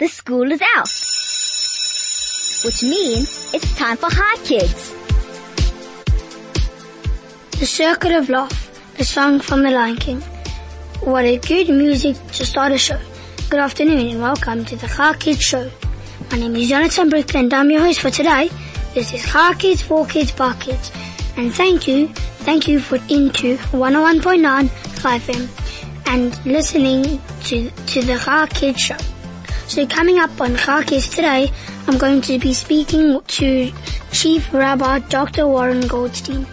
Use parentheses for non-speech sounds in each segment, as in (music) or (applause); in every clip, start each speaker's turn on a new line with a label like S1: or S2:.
S1: the school is out. Which means it's time for Chai Kids.
S2: The Circle of Life, the song from The Lion King. What a good music to start a show. Good afternoon and welcome to the Chai Kids Show. My name is Jonathan Brick and I'm your host for today. This is Chai Kids, for Kids, Bar Kids. And thank you, thank you for into 101.9 FM and listening to, to the Chai Kids Show. So coming up on Chai Kids today, I'm going to be speaking to Chief Rabbi Dr. Warren Goldstein.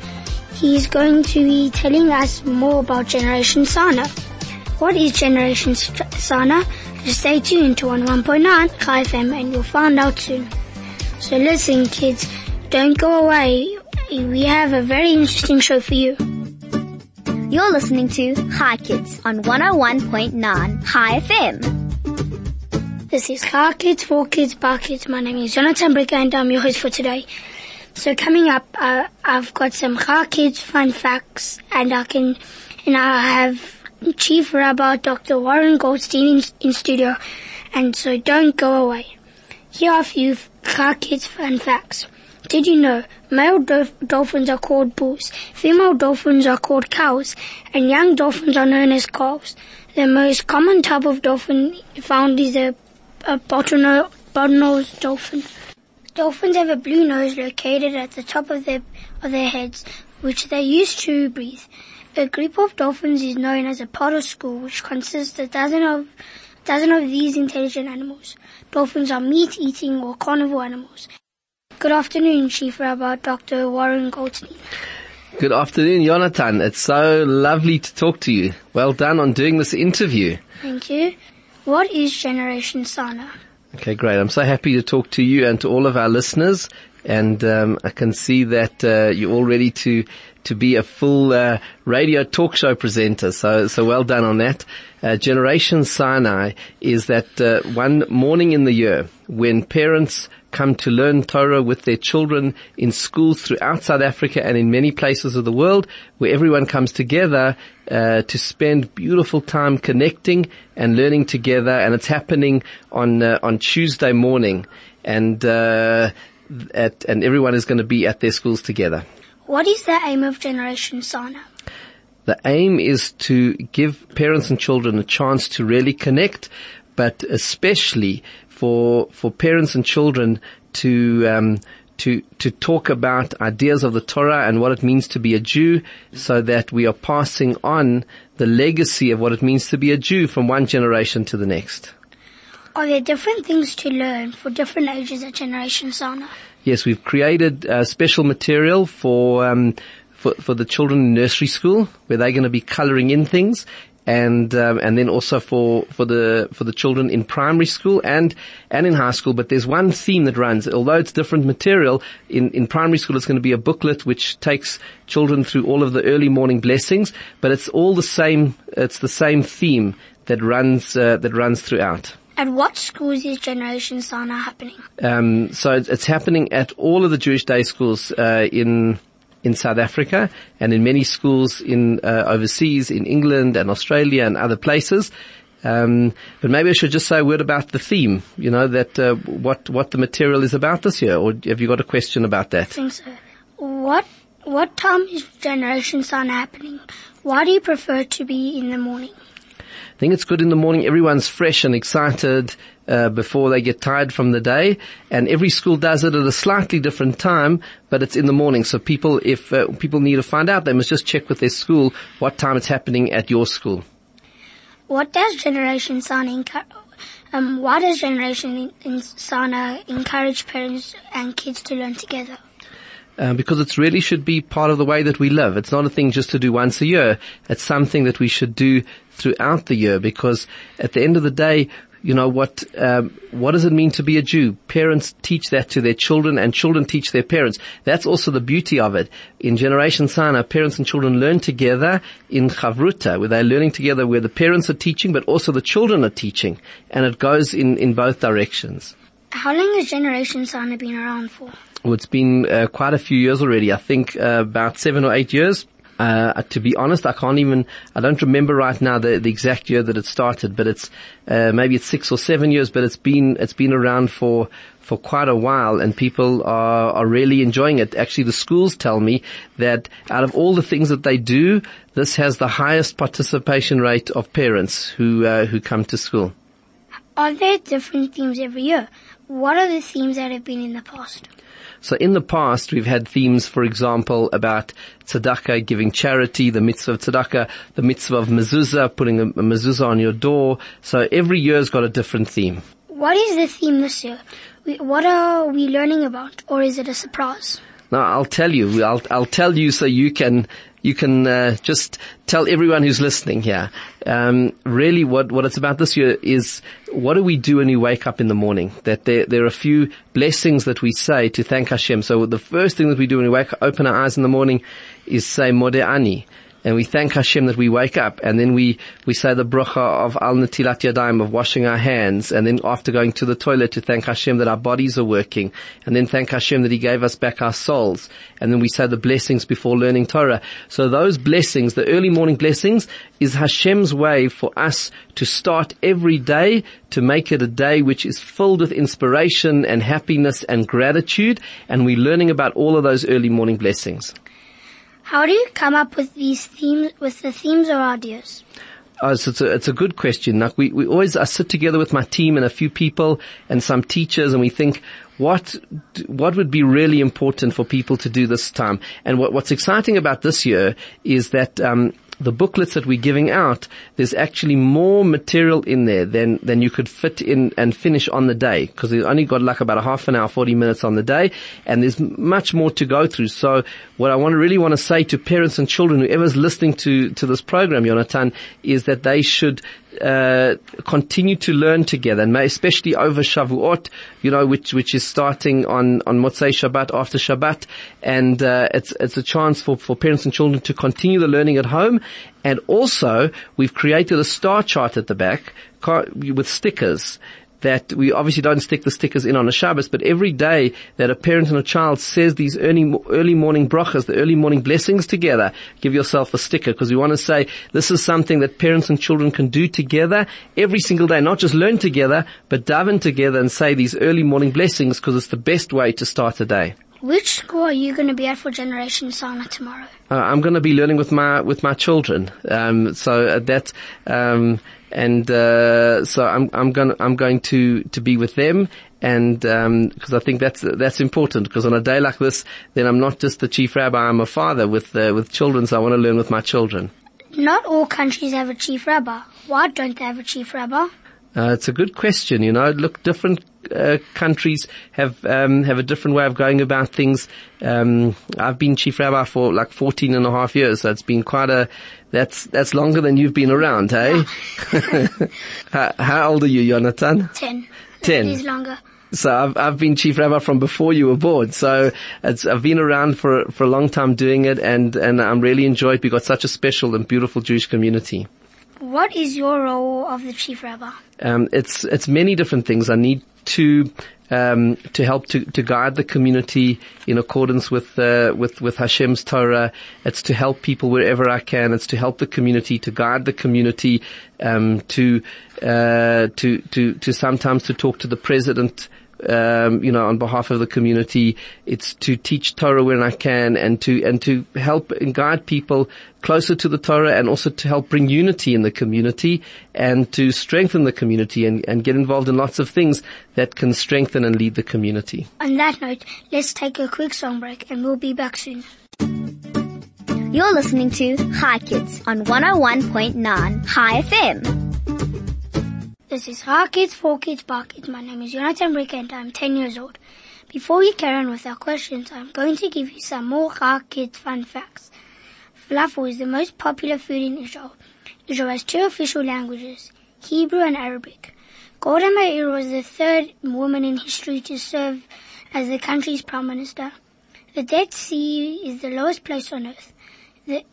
S2: He's going to be telling us more about Generation Sinai. What is Generation Sinai? Just stay tuned to 11.9 Chai FM and you'll find out soon. So listen kids, don't go away. We have a very interesting show for you.
S1: You're listening to Chai Kids on 101.9 Chai FM.
S2: This is Chai Kids, for Kids, Bar Kids. My name is Jonathan Bricker and I'm your host for today. So coming up, uh, I've got some Chai Kids fun facts and I can, and I have Chief Rabbi Dr. Warren Goldstein in, in studio. And so don't go away. Here are a few Chai Kids fun facts. Did you know male dolphins are called bulls, female dolphins are called cows, and young dolphins are known as calves? The most common type of dolphin found is a a bottlenose dolphin. Dolphins have a blue nose located at the top of their, of their heads, which they use to breathe. A group of dolphins is known as a pod or school, which consists of a dozen of, dozen of these intelligent animals. Dolphins are meat-eating or carnivore animals. Good afternoon, Chief Rabbi Dr. Warren Goldstein.
S3: Good afternoon, Jonathan. It's so lovely to talk to you. Well done on doing this interview.
S2: Thank you. What is Generation Sinai?
S3: Okay, great. I'm so happy to talk to you and to all of our listeners. And um, I can see that uh, you're all ready to to be a full uh, radio talk show presenter. So so well done on that. Uh, Generation Sinai is that uh, one morning in the year when parents come to learn Torah with their children in schools throughout South Africa and in many places of the world where everyone comes together uh, to spend beautiful time connecting and learning together and it's happening on uh, on Tuesday morning and uh, at, and everyone is going to be at their schools together.
S2: What is the aim of Generation Sinai?
S3: The aim is to give parents and children a chance to really connect, but especially for for parents and children to um, to to talk about ideas of the Torah and what it means to be a Jew, so that we are passing on the legacy of what it means to be a Jew from one generation to the next.
S2: Are there different things to learn for different ages at Generation Sinai?
S3: Yes, we've created uh, special material for um, for, for the children in nursery school where they're going to be coloring in things and um, and then also for for the for the children in primary school and and in high school. But there's one theme that runs. Although it's different material in in primary school, it's going to be a booklet which takes children through all of the early morning blessings. But it's all the same. It's the same theme that runs uh, that runs throughout.
S2: At what schools is Generation Sinai happening?
S3: Um, so it's, it's, happening at all of the Jewish day schools uh, in in South Africa and in many schools in uh, overseas in England and Australia and other places. Um, but maybe I should just say a word about the theme. You know that uh, what what the material is about this year, or have you got a question about that?
S2: I think so. What what time is Generation Sinai happening? Why do you prefer to be in the morning?
S3: I think it's good in the morning. Everyone's fresh and excited uh, before they get tired from the day. And every school does it at a slightly different time, but it's in the morning. So people, if uh, people need to find out, they must just check with their school what time it's happening at your school.
S2: What does Generation Sinai encourage? Um, why does Generation Sinai encourage parents and kids to learn together?
S3: Uh, because it really should be part of the way that we live. It's not a thing just to do once a year. It's something that we should do throughout the year because at the end of the day, you know what um, what does it mean to be a Jew? Parents teach that to their children, and children teach their parents. That's also the beauty of it. In Generation Sinai, parents and children learn together in Chavruta, where they're learning together, where the parents are teaching, but also the children are teaching, and it goes in in both directions.
S2: How long has Generation Sinai been around for?
S3: Well, it's been uh, quite a few years already. I think uh, about seven or eight years. Uh, to be honest, I can't even, I don't remember right now the, the exact year that it started, but it's, uh, maybe it's six or seven years, but it's been, it's been around for, for quite a while and people are, are really enjoying it. Actually, the schools tell me that out of all the things that they do, this has the highest participation rate of parents who, uh, who come to school.
S2: Are there different themes every year? What are the themes that have been in the past?
S3: So in the past, we've had themes, for example, about tzedakah, giving charity, the mitzvah of tzedakah, the mitzvah of mezuzah, putting a, a mezuzah on your door. So every year's got a different theme.
S2: What is the theme this year? We, what are we learning about? Or is it a surprise?
S3: Now I'll tell you. I'll I'll tell you so you can you can uh, just tell everyone who's listening here. Um, really, what what it's about this year is what do we do when we wake up in the morning? That there there are a few blessings that we say to thank Hashem. So the first thing that we do when we wake up, open our eyes in the morning, is say Modeh Ani and we thank Hashem that we wake up, and then we, we say the bracha of al natilat yadayim, of washing our hands, and then after going to the toilet to thank Hashem that our bodies are working, and then thank Hashem that He gave us back our souls, and then we say the blessings before learning Torah. So those blessings, the early morning blessings, is Hashem's way for us to start every day to make it a day which is filled with inspiration and happiness and gratitude, and we're learning about all of those early morning blessings.
S2: How do you come up with these themes, with the themes or ideas?
S3: Oh, so it's a, it's a good question. Like we, we always, I sit together with my team and a few people and some teachers and we think, what, what would be really important for people to do this time? And what, what's exciting about this year is that, um, the booklets that we're giving out, there's actually more material in there than, than you could fit in and finish on the day because we've only got like about a half an hour, 40 minutes on the day and there's much more to go through. So what I want to really want to say to parents and children, whoever's listening to, to this program, Jonathan, is that they should uh, continue to learn together, and especially over Shavuot, you know, which which is starting on on Motzei Shabbat after Shabbat, and uh, it's it's a chance for for parents and children to continue the learning at home, and also we've created a star chart at the back with stickers that we obviously don't stick the stickers in on a Shabbos, but every day that a parent and a child says these early, early morning brachas, the early morning blessings together, give yourself a sticker because we want to say this is something that parents and children can do together every single day, not just learn together, but daven together and say these early morning blessings because it's the best way to start a day.
S2: Which school are you going to be at for Generation Sinai tomorrow?
S3: Uh, I'm going to be learning with my with my children. Um, so uh, that um, and uh, so I'm I'm going I'm going to to be with them and because um, I think that's that's important because on a day like this, then I'm not just the chief rabbi, I'm a father with uh, with children, so I want to learn with my children.
S2: Not all countries have a chief rabbi. Why don't they have a chief rabbi?
S3: Uh, it's a good question. You know, look, different uh, countries have um, have a different way of going about things. Um, I've been chief rabbi for like 14 and a half years, so it's been quite a that's that's longer than you've been around, hey? (laughs) how, how, old are you, Jonathan?
S2: Ten.
S3: Ten.
S2: It is longer.
S3: So I've I've been chief rabbi from before you were born. So I've been around for for a long time doing it, and and I'm really enjoyed. We've got such a special and beautiful Jewish community.
S2: What is your role of the chief rabbi?
S3: Um, it's it's many different things. I need to um, to help to, to guide the community in accordance with uh, with with Hashem's Torah. It's to help people wherever I can. It's to help the community, to guide the community, um, to uh, to to to sometimes to talk to the president um, you know, on behalf of the community. It's to teach Torah when I can and to, and to help and guide people closer to the Torah and also to help bring unity in the community and to strengthen the community and, and get involved in lots of things that can strengthen and lead the community.
S2: On that note, let's take a quick song break and we'll be back soon.
S1: You're listening to Chai Kids on 101.9 Chai FM.
S2: This is Chai Kids, for Kids, Bar Kids. My name is Jonathan Brick and I'm 10 years old. Before we carry on with our questions, I'm going to give you some more Chai Kids fun facts. Falafel is the most popular food in Israel. Israel has two official languages, Hebrew and Arabic. Golda Meir was the third woman in history to serve as the country's prime minister. The Dead Sea is the lowest place on earth. The,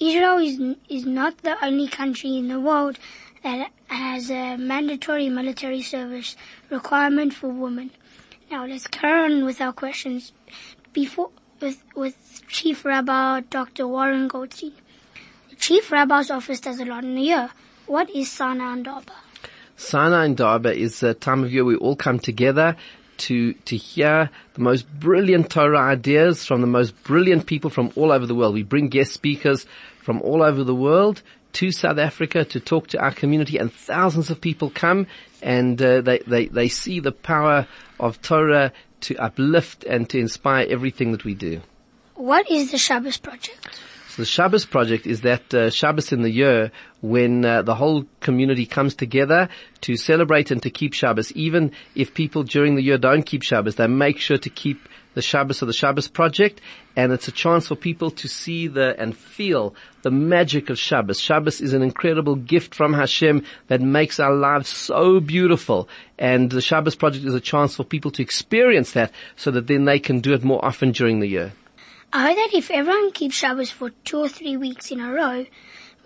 S2: Israel is, is not the only country in the world that has a mandatory military service requirement for women. Now let's carry on with our questions. Before, with, with Chief Rabbi Dr. Warren Goldstein. The Chief Rabbi's office does a lot in a year. What is Sinai Indaba?
S3: Sinai Indaba is a time of year we all come together to, to hear the most brilliant Torah ideas from the most brilliant people from all over the world. We bring guest speakers from all over the world to South Africa to talk to our community and thousands of people come and uh, they, they, they see the power of Torah to uplift and to inspire everything that we do.
S2: What is the Shabbos Project?
S3: So the Shabbos project is that uh, Shabbos in the year when uh, the whole community comes together to celebrate and to keep Shabbos. Even if people during the year don't keep Shabbos, they make sure to keep the Shabbos of the Shabbos project, and it's a chance for people to see the and feel the magic of Shabbos. Shabbos is an incredible gift from Hashem that makes our lives so beautiful, and the Shabbos project is a chance for people to experience that, so that then they can do it more often during the year.
S2: I heard that if everyone keeps Shabbos for two or three weeks in a row,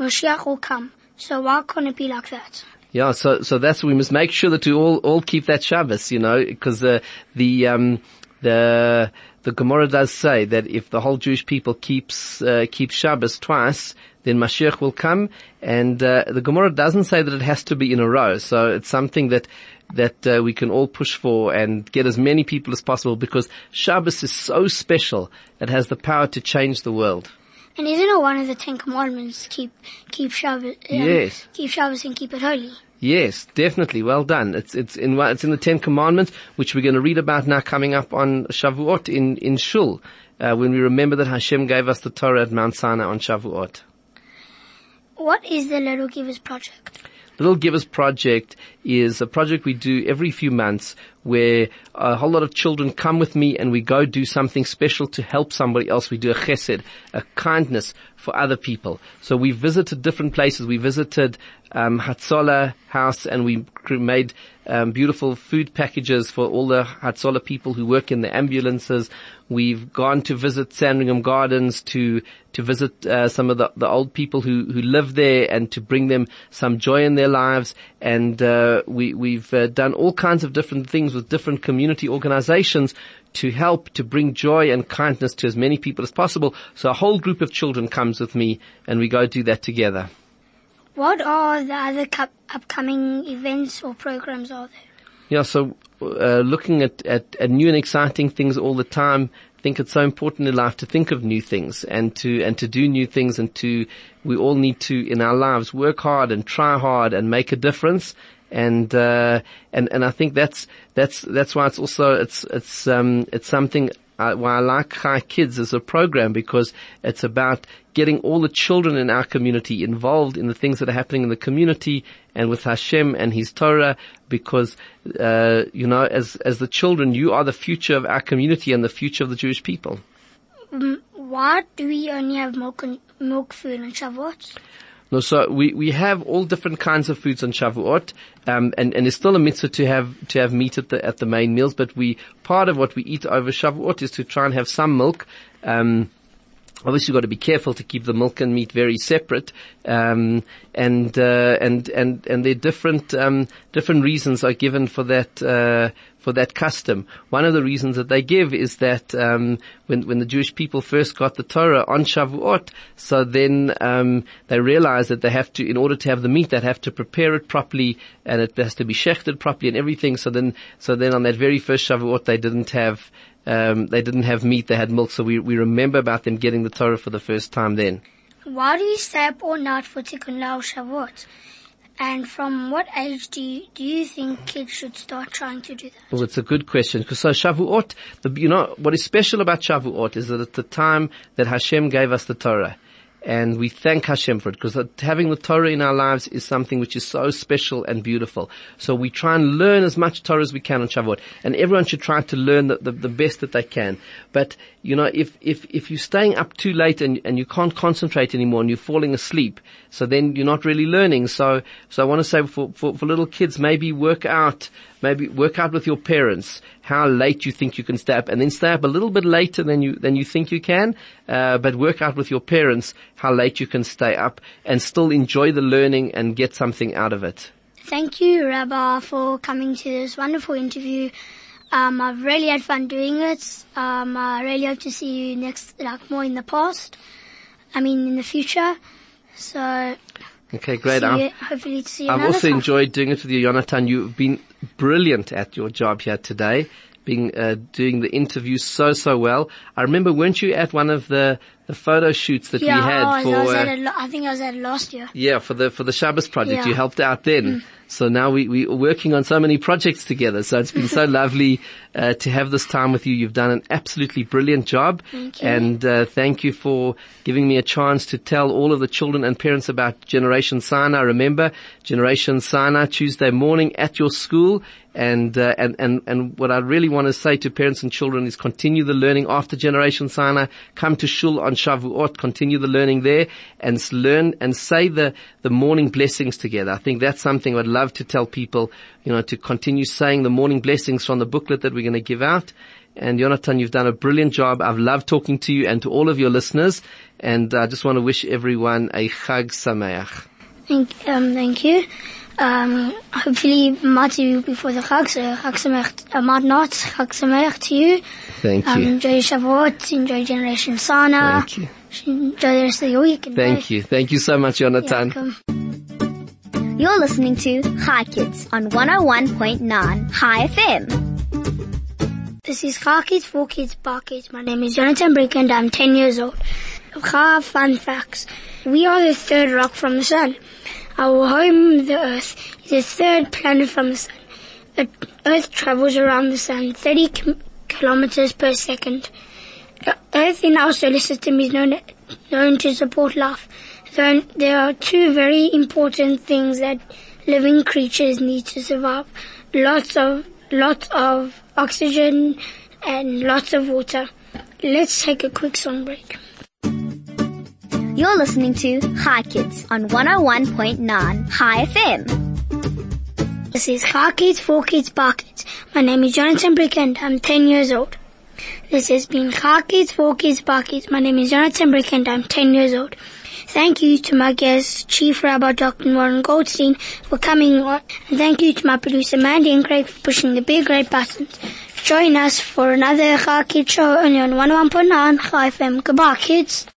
S2: Moshiach will come. So why can't it be like that?
S3: Yeah, so so that's we must make sure that we all all keep that Shabbos, you know, because uh, the um the the Gemara does say that if the whole Jewish people keeps uh, keeps Shabbos twice, then Mashiach will come. And uh, the Gemara doesn't say that it has to be in a row, so it's something that that uh, we can all push for and get as many people as possible because Shabbos is so special. It has the power to change the world.
S2: And isn't it one of the Ten Commandments? Keep keep Shabbos. Um,
S3: Yes.
S2: Keep Shabbos and keep it holy.
S3: Yes, definitely. Well done. It's it's in it's in the Ten Commandments, which we're going to read about now, coming up on Shavuot in in Shul, uh, when we remember that Hashem gave us the Torah at Mount Sinai on Shavuot.
S2: What is the Little Givers Project?
S3: Little Givers Project is a project we do every few months where a whole lot of children come with me and we go do something special to help somebody else. We do a chesed, a kindness for other people. So we visited different places. We visited um, Hatzola House and we made um, beautiful food packages for all the Hatzola people who work in the ambulances. We've gone to visit Sandringham Gardens to to visit uh, some of the, the old people who who live there and to bring them some joy in their lives. And uh, we we've uh, done all kinds of different things with different community organizations to help to bring joy and kindness to as many people as possible. So a whole group of children comes with me and we go do that together.
S2: What are the other upcoming events or programs are there?
S3: Yeah, so uh, looking at, at, at new and exciting things all the time, I think it's so important in life to think of new things and to and to do new things and to we all need to in our lives work hard and try hard and make a difference and uh, and and I think that's that's that's why it's also it's it's um it's something uh, why I like Chai Kids as a program because it's about getting all the children in our community involved in the things that are happening in the community and with Hashem and His Torah because, uh, you know, as, as the children, you are the future of our community and the future of the Jewish people.
S2: Mm, Why do we only have milk and milk food on Shavuot?
S3: No, so we, we have all different kinds of foods on Shavuot, um, and, and it's still a mitzvah to have, to have meat at the, at the main meals, but we, part of what we eat over Shavuot is to try and have some milk, um, Obviously, you've got to be careful to keep the milk and meat very separate, um, and uh, and and and there are different um, different reasons are given for that uh, for that custom. One of the reasons that they give is that um, when when the Jewish people first got the Torah on Shavuot, so then um, they realized that they have to, in order to have the meat, they have to prepare it properly, and it has to be shechted properly and everything. So then, so then on that very first Shavuot, they didn't have um, they didn't have meat, they had milk, so we, we remember about them getting the Torah for the first time then.
S2: Why do you stay up all night for Tikkun Shavuot? And from what age do you, do you think kids should start trying to do that?
S3: Well, it's a good question. So Shavuot, the, you know, what is special about Shavuot is that it's the time that Hashem gave us the Torah. And we thank Hashem for it because having the Torah in our lives is something which is so special and beautiful. So we try and learn as much Torah as we can on Shavuot. And everyone should try to learn the, the, the best that they can. But, you know, if, if, if you're staying up too late and, and you can't concentrate anymore and you're falling asleep, so then you're not really learning. So, so I want to say for, for, for little kids, maybe work out, maybe work out with your parents how late you think you can stay up and then stay up a little bit later than you, than you think you can, uh, but work out with your parents how late you can stay up and still enjoy the learning and get something out of it.
S2: Thank you, Rabbi, for coming to this wonderful interview. Um, I've really had fun doing it. Um, I really hope to see you next, like more in the past. I mean, in the future. So,
S3: Okay, great.
S2: you, hopefully to see you
S3: I've also
S2: time.
S3: enjoyed doing it with you, Jonathan. You've been brilliant at your job here today, being uh, doing the interview so so well. I remember, weren't you at one of the the photo shoots that
S2: yeah,
S3: we had
S2: I was,
S3: for?
S2: I, was at lo- I think I was at last year.
S3: yeah, for the for the Shabbos project,
S2: Yeah. Mm.
S3: you helped out then. So now we we are working on so many projects together. So it's been so (laughs) lovely uh, to have this time with you. You've done an absolutely brilliant job,
S2: Thank you.
S3: and uh, thank you for giving me a chance to tell all of the children and parents about Generation Sinai. Remember, Generation Sinai Tuesday morning at your school. And, uh, and, and, and what I really want to say to parents and children is continue the learning after Generation Sinai. Come to Shul on Shavuot, continue the learning there and learn and say the, the morning blessings together. I think that's something I'd love to tell people, you know, to continue saying the morning blessings from the booklet that we're going to give out. And Jonathan, you've done a brilliant job. I've loved talking to you and to all of your listeners. And I just want to wish everyone a Chag Sameach.
S2: Thank, um, thank you. Um, hopefully you before the Chag, so Chag Sameach, uh, might not, Chag Sameach to you.
S3: Thank
S2: Um,
S3: you.
S2: enjoy your Shavuot, enjoy Generation Sinai.
S3: Thank you.
S2: Enjoy the rest of your weekend.
S3: Thank
S2: bye.
S3: you. Thank you so much,
S2: You're
S3: Jonathan.
S2: welcome.
S1: You're listening to Chai Kids on 101.9 Chai FM.
S2: This is Chai Kids, for Kids, Bar Kids. My name is Jonathan Brick and I'm 10 years old. Chai fun facts. We are the third rock from the sun. Our home, the Earth, is the third planet from the sun. The Earth travels around the sun 30 km kilometers per second. The Earth in our solar system is known, known to support life. Though there are two very important things that living creatures need to survive. Lots of, lots of oxygen and lots of water. Let's take a quick song break.
S1: You're listening to Chai Kids on 101.9 Chai FM.
S2: This is Chai Kids, for Kids, Bar. My name is Jonathan Brick and I'm 10 years old. This has been Chai Kids, for Kids, Bar. My name is Jonathan Brick and I'm 10 years old. Thank you to my guest, Chief Rabbi Dr. Warren Goldstein, for coming on. And thank you to my producer, Mandy and Craig, for pushing the big red buttons. Join us for another Chai Kids show only on 101.9 Chai FM. Goodbye, kids.